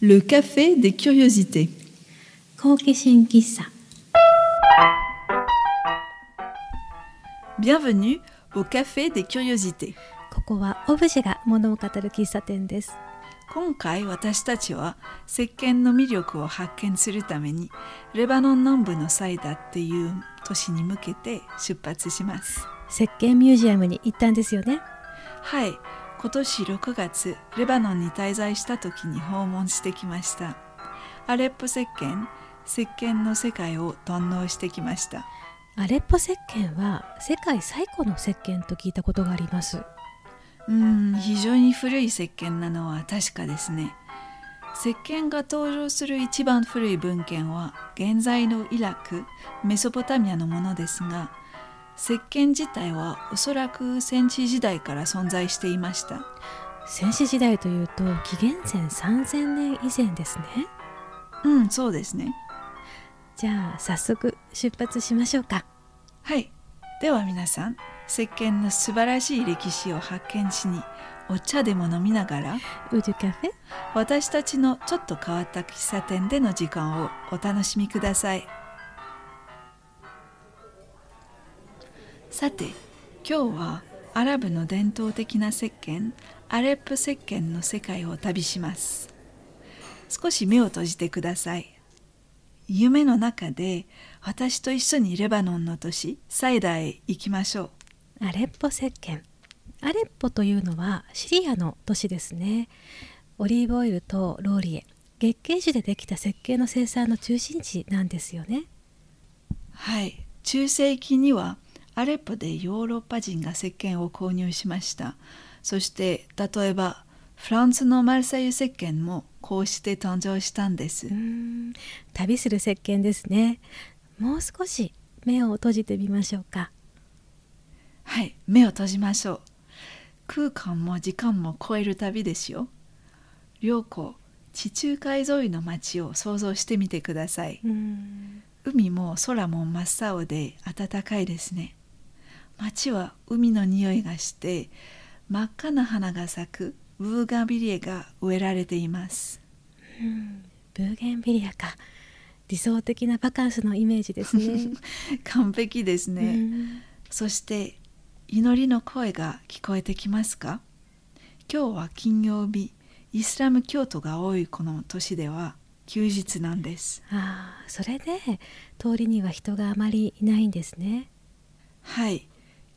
Le café des curiosités. 好奇心喫茶 Bienvenue au café des curiosités. ここはオブジェが物を語る喫茶店です今回私たちは石鹸の魅力を発見するためにレバノン南部のサイダっていう都市に向けて出発します。石鹸ミュージアムに行ったんですよねはい、今年6月レバノンに滞在した時に訪問してきました。アレッポ石鹸、石鹸の世界を堪能してきました。アレッポ石鹸は世界最古の石鹸と聞いたことがありますうーん、非常に古い石鹸なのは確かですね。石鹸が登場する一番古い文献は現在のイラク、メソポタミアのものですが、石鹸自体はおそらく戦地時代から存在していました。戦死時代というと紀元前3000年以前ですねうん、そうですね。じゃあ早速出発しましょうかはい。では皆さん、石鹸の素晴らしい歴史を発見しに、お茶でも飲みながら、ウデュカフェ？私たちのちょっと変わった喫茶店での時間をお楽しみくださいさて今日はアラブの伝統的な石鹸アレップ石鹸の世界を旅します。少し目を閉じてください。夢の中で私と一緒にレバノンの都市サイダーへ行きましょう。アレッポ石鹸。アレッポというのはシリアの都市ですね。オリーブオイルとローリエ。月桂樹でできた石鹸の生産の中心地なんですよね。はい。中世紀にはアレッポでヨーロッパ人が石鹸を購入しました。そして例えばフランスのマルセイユ石鹸もこうして誕生したんです。旅する石鹸ですね。もう少し目を閉じてみましょうか。はい目を閉じましょう。空間も時間も超える旅ですよ。良子地中海沿いの街を想像してみてください。海も空も真っ青で暖かいですね街は海の匂いがして真っ赤な花が咲くブーガンビリエが植えられています。ブーゲンビリアか。理想的なバカンスのイメージですね。完璧ですね、うん。そして祈りの声が聞こえてきますか？今日は金曜日。イスラム教徒が多いこの都市では休日なんです。ああそれで通りには人があまりいないんですね。はい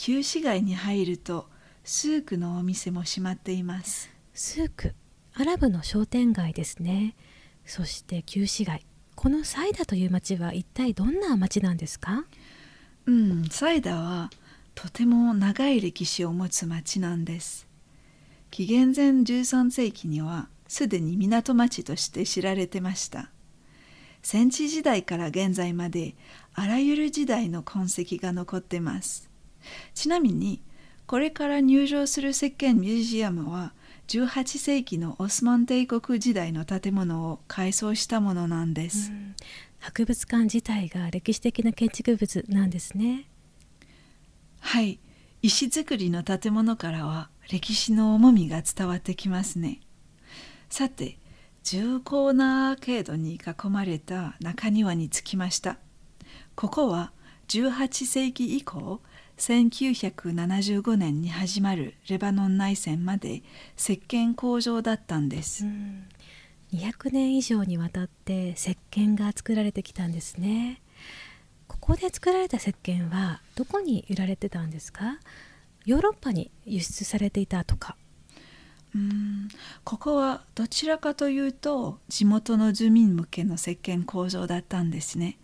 旧市街に入るとスークのお店も閉まっています。スークアラブの商店街ですね。そして旧市街。このサイダという町は一体どんな町なんですか？うんサイダはとても長い歴史を持つ町なんです。紀元前13世紀にはすでに港町として知られてました。戦地時代から現在まであらゆる時代の痕跡が残ってますちなみにこれから入場する石鹸ミュージアムは18世紀のオスマン帝国時代の建物を改装したものなんです、博物館自体が歴史的な建築物なんですね。はい。石造りの建物からは歴史の重みが伝わってきますね。さて重厚なアーケードに囲まれた中庭に着きました。ここは18世紀以降1975年に始まるレバノン内戦まで石鹸工場だったんです、200年以上にわたって石鹸が作られてきたんですね。ここで作られた石鹸はどこに売られてたんですか？ヨーロッパに輸出されていたとか。うーん。ここはどちらかというと地元の住民向けの石鹸工場だったんですね。じ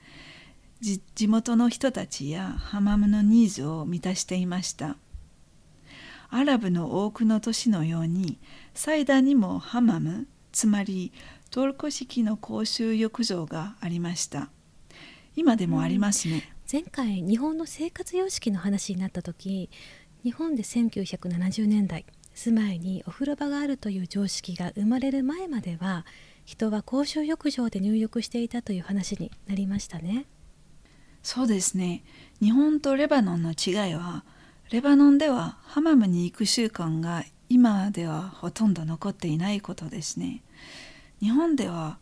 地元の人たちやハマムのニーズを満たしていました。アラブの多くの都市のようにサイダーにもハマムつまりトルコ式の公衆浴場がありました。今でもありますね、前回日本の生活様式の話になった時日本で1970年代住まいにお風呂場があるという常識が生まれる前までは人は公衆浴場で入浴していたという話になりましたねそうですね日本とレバノンの違いはレバノンではハマムに行く習慣が今ではほとんど残っていないことですね日本では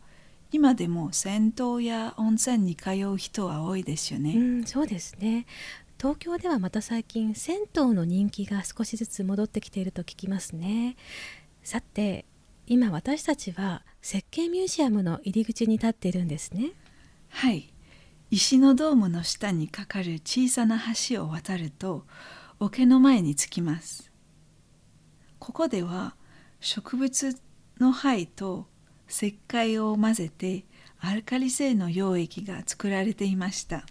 今でも銭湯や温泉に通う人は多いですよね。うん、そうですね。東京ではまた最近銭湯の人気が少しずつ戻ってきていると聞きますね。さて、今私たちは設計ミュージアムの入り口に立っているんですね。はい。石のドームの下にかかる小さな橋を渡ると桶の前に着きます。ここでは植物の灰と石灰を混ぜてアルカリ性の溶液が作られていました。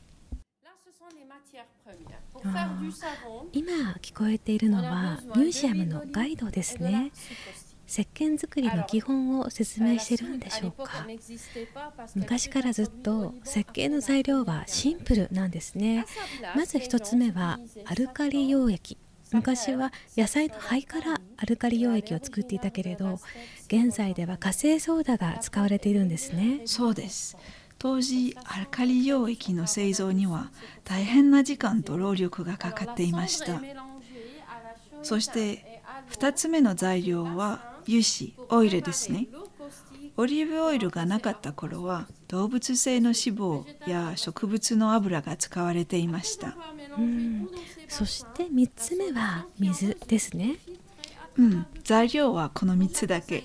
今聞こえているのはミュージアムのガイドですね。石鹸作りの基本を説明してるんでしょうか昔からずっと au niveau 石鹸の材料はシンプルなんですねまず一つ目はアルカリ溶液昔は野菜の灰からアルカリ溶液を作っていたけれど現在では火星ソーダが使われているんですねそうです。当時アルカリ溶液の製造には大変な時間と労力がかかっていました。そして2つ目の材料は油脂オイルですね。オリーブオイルがなかった頃は動物性の脂肪や植物の油が使われていました。うんそして3つ目は水ですねうん、材料はこの3つだけ。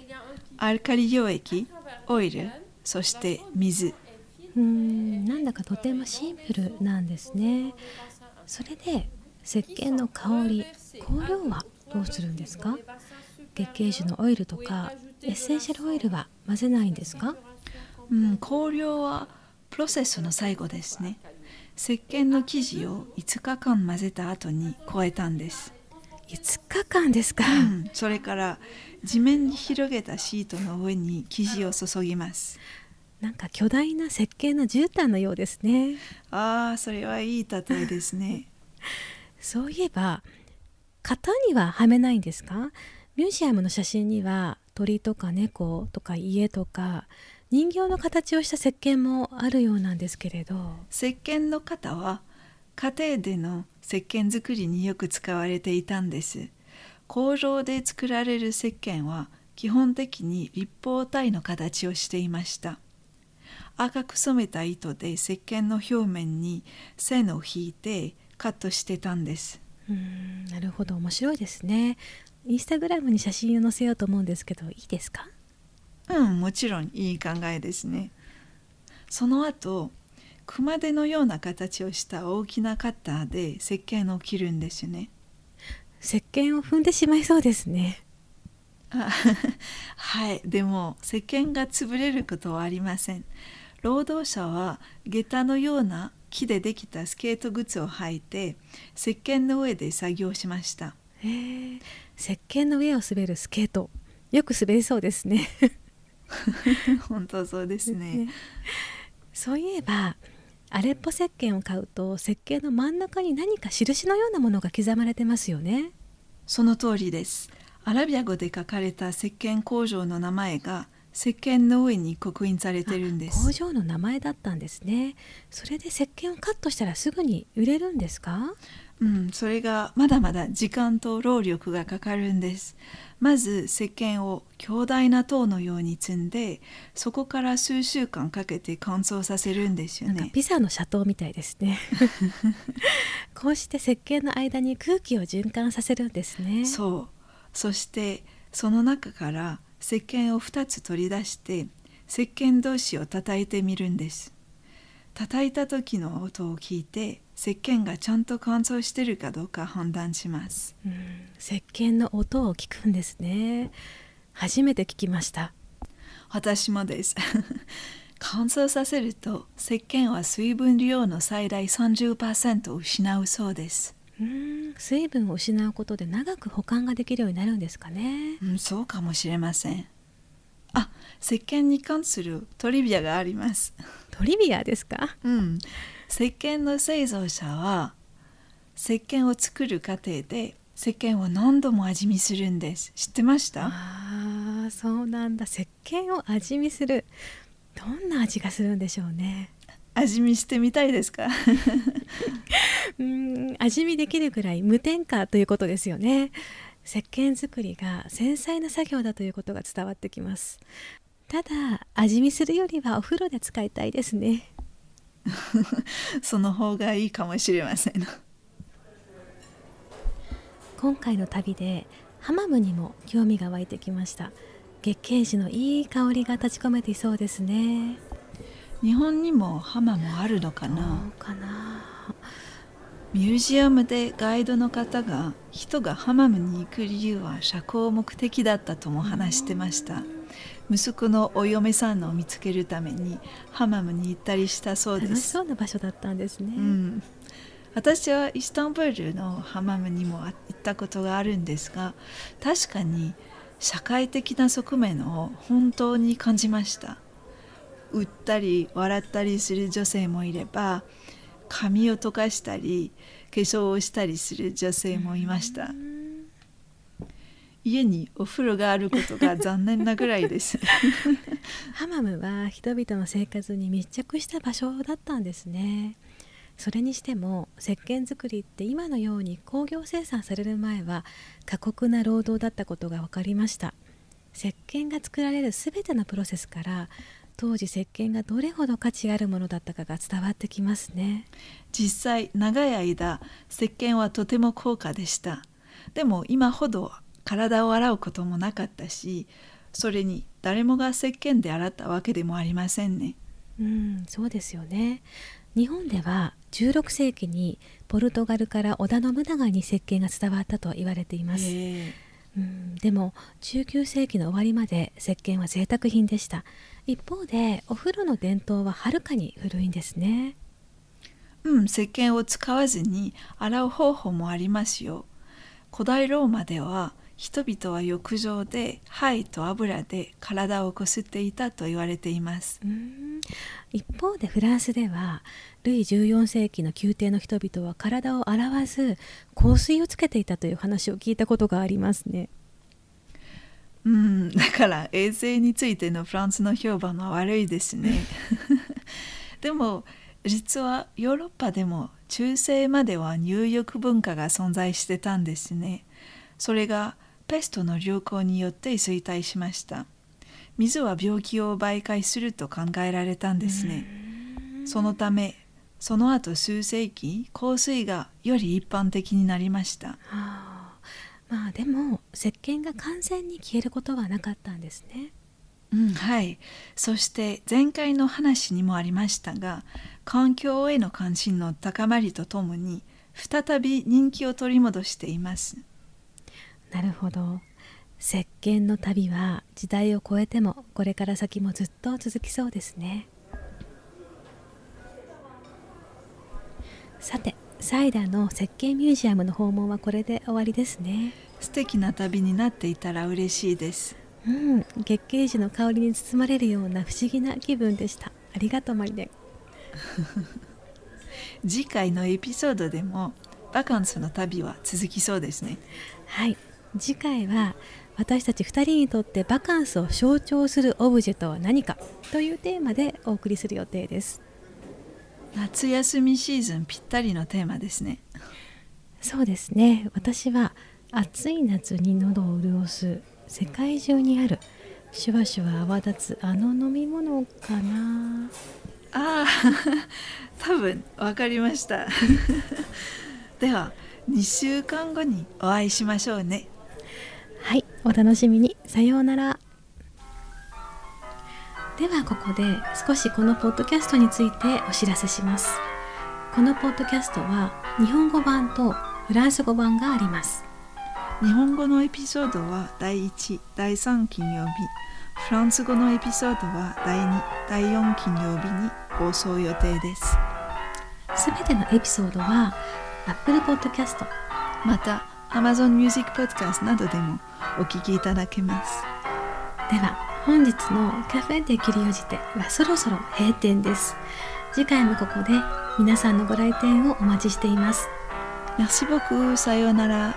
アルカリ溶液、オイル、そして水。うんなんだかとてもシンプルなんですねそれで石鹸の香り香料はどうするんですか？月桂樹のオイルとかエッセンシャルオイルは混ぜないんですか？うん、香料はプロセスの最後ですね。石鹸の生地を5日間混ぜた後に加えたんです。5日間ですか、うん、それから地面に広げたシートの上に生地を注ぎます。なんか巨大な石鹸の絨毯のようですねああ、それはいい例えですね。そういえば型にははめないんですか？ミュージアムの写真には鳥とか猫とか家とか人形の形をした石鹸もあるようなんですけれど石鹸の型は家庭での石鹸作りによく使われていたんです。工場で作られる石鹸は基本的に立方体の形をしていました。赤く染めた糸で石鹸の表面に線を引いてカットしてたんです。うーんなるほど面白いですねインスタグラムに写真を載せようと思うんですけどいいですか？うん、もちろんいい考えですね。その後、熊手のような形をした大きなカッターで石鹸を切るんですよね。石鹸を踏んでしまいそうですねあ はい、でも石鹸が潰れることはありません。労働者は下駄のような木でできたスケート靴を履いて石鹸の上で作業しました。へえ石鹸の上を滑るスケート。よく滑りそうですね。本当そうですね。ね。そういえばアレッポ石鹸を買うと石鹸の真ん中に何か印のようなものが刻まれてますよね。その通りです。アラビア語で書かれた石鹸工場の名前が石鹸の上に刻印されてるんで工す。場の名前だったんですね。それで石鹸をカットしたらすぐに売れるんですか？うん、それがまだまだ時間と労力がかかるんです。まず石鹸を強大な塔のように積んで、そこから数週間かけて乾燥させるんですよね。ピザの斜塔みたいですね こうして石鹸の間に空気を循環させるんですねそう。そしてその中から石鹸を2つ取り出して石鹸同士を叩いてみるんです。叩いた時の音を聞いて石鹸がちゃんと乾燥してるかどうか判断します。うん石鹸の音を聞くんですね初めて聞きました私もです。乾燥させると石鹸は水分量の最大30%を失うそうです。うん水分を失うことで長く保管ができるようになるんですかねうん、そうかもしれません。あ、石鹸に関するトリビアがあります。トリビアですか？うん、石鹸の製造者は石鹸を作る過程で石鹸を何度も味見するんです。知ってました？あーそうなんだ。石鹸を味見する。どんな味がするんでしょうね。味見してみたいですか？うん味見できるぐらい無添加ということですよね。石鹸作りが繊細な作業だということが伝わってきますただ味見するよりはお風呂で使いたいですね。その方がいいかもしれません今回の旅でハマムにも興味が湧いてきました。月桂樹のいい香りが立ち込めていそうですね。日本にもハマもあるのかどなうかな。ミュージアムでガイドの方が人がハマムに行く理由は社交目的だったとも話してました息子のお嫁さんを見つけるためにハマムに行ったりしたそうです。楽しそうな場所だったんですね、うん、私はイスタンブールのハマムにも行ったことがあるんですが確かに社会的な側面を本当に感じました。売ったり笑ったりする女性もいれば髪を溶かしたり化粧をしたりする女性もいました家にお風呂があることが残念なぐらいです。ハマムは人々の生活に密着した場所だったんですね。それにしても石鹸作りって今のように工業生産される前は過酷な労働だったことが分かりました。石鹸が作られる全てのプロセスから当時石鹸がどれほど価値あるものだったかが伝わってきますね。実際長い間石鹸はとても高価でした。でも今ほど体を洗うこともなかったしそれに誰もが石鹸で洗ったわけでもありませんね。うんそうですよね。日本では16世紀にポルトガルから織田信長に石鹸が伝わったと言われています、え。うん、でも19世紀の終わりまで石鹸は贅沢品でした。一方でお風呂の伝統ははるかに古いんですね。うん石鹸を使わずに洗う方法もありますよ。古代ローマでは人々は浴場で灰と油で体をこすっていたと言われていますうん一方でフランスではルイ14世紀の宮廷の人々は体を洗わず香水をつけていたという話を聞いたことがありますねうん、だから衛生についてのフランスの評判は悪いですね。でも実はヨーロッパでも中世までは入浴文化が存在してたんですね。それがペストの流行によって衰退しました。水は病気を媒介すると考えられたんですね。そのためその後数世紀香水がより一般的になりました。はあまあでも石鹸が完全に消えることはなかったんですねうん、はい。そして前回の話にもありましたが、環境への関心の高まりとともに、再び人気を取り戻しています。なるほど。石鹸の旅は時代を超えてもこれから先もずっと続きそうですね。さてサイダーの石鹸ミュージアムの訪問はこれで終わりですね。素敵な旅になっていたら嬉しいです。うん月桂樹の香りに包まれるような不思議な気分でした。ありがとうマリレン 次回のエピソードでも、バカンスの旅は続きそうですね。はい次回は私たち2人にとってバカンスを象徴するオブジェとは何かというテーマでお送りする予定です夏休みシーズンぴったりのテーマですね。そうですね私は暑い夏に喉を潤す世界中にあるシュワシュワ泡立つあの飲み物かなああ、多分わかりました。では、2週間後にお会いしましょうね。はいお楽しみに。さようなら。ではここで少しこのポッドキャストについてお知らせします。このポッドキャストは日本語版とフランス語版があります。日本語のエピソードは第1、第3金曜日、フランス語のエピソードは第2、第4金曜日に放送予定です。すべてのエピソードは Apple Podcast また、Amazon Music Podcast などでもお聞きいただけます。では本日のカフェで切りおじてはそろそろ閉店です次回もここで皆さんのご来店をお待ちしています Merci beaucoup, さようなら。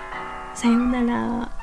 さようなら